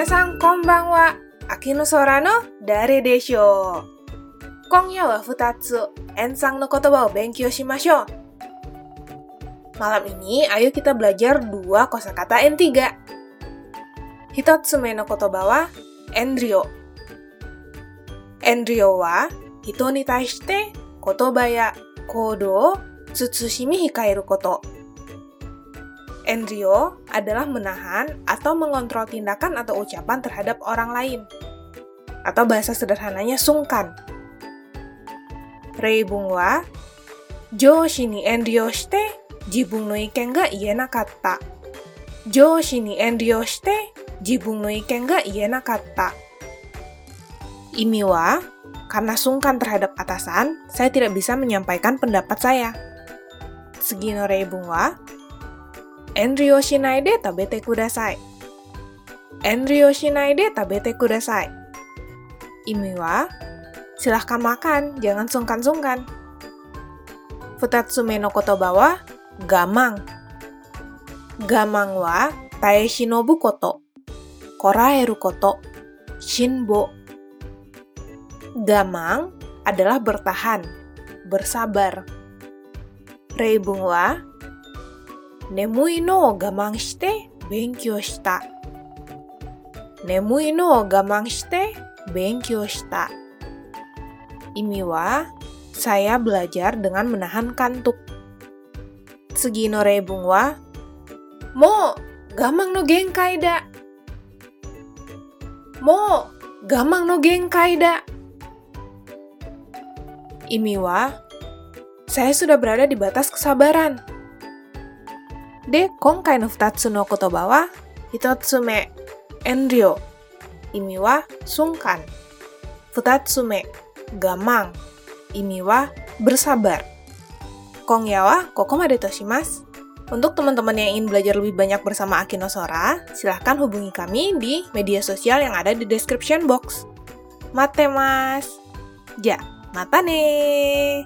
Minasan konbanwa. Akino Sora no Dare Desho. Konya wa futatsu ensang no kotoba o benkyou shimashou. Malam ini, ayo kita belajar dua kosakata N3. Hitotsume no kotoba wa enryo. Enryo wa hito ni taishite kotoba ya kodo tsutsushimi hikaeru koto. Enryo adalah menahan atau mengontrol tindakan atau ucapan terhadap orang lain. Atau bahasa sederhananya sungkan. Reibung wa Joshi ni enryo shite jibun no iken ga ienakatta. Joshi ni enryo shite jibun no iken ga ienakatta. Imi wa karena sungkan terhadap atasan, saya tidak bisa menyampaikan pendapat saya. Enryo shinai de tabete kudasai. Enryo shinai de tabete kudasai. Imi wa, silahkan makan, jangan sungkan-sungkan. Futatsume no kotoba wa, gamang. Gamang wa, tae shinobu koto. Koraeru koto. Shinbo. Gamang adalah bertahan, bersabar. Reibung wa, Nemui no gamang shite benkyou shita. Nemui no gamang shite benkyou shita. Imi wa, saya belajar dengan menahan kantuk. Tsugi no reibung wa, mo gamang no genkai da. Mo gamang no genkai da. Imi wa, saya sudah berada di batas kesabaran. で、今回の2つの言葉は、1つ目、遠慮。意味は、sungkan。2つ目、我慢。意味は、bersabar。今夜はここまでとします。Untuk teman-teman yang ingin belajar lebih banyak bersama Akino Sora, silahkan hubungi kami di media sosial yang ada di description box. Mate mas! Ja, mata nih!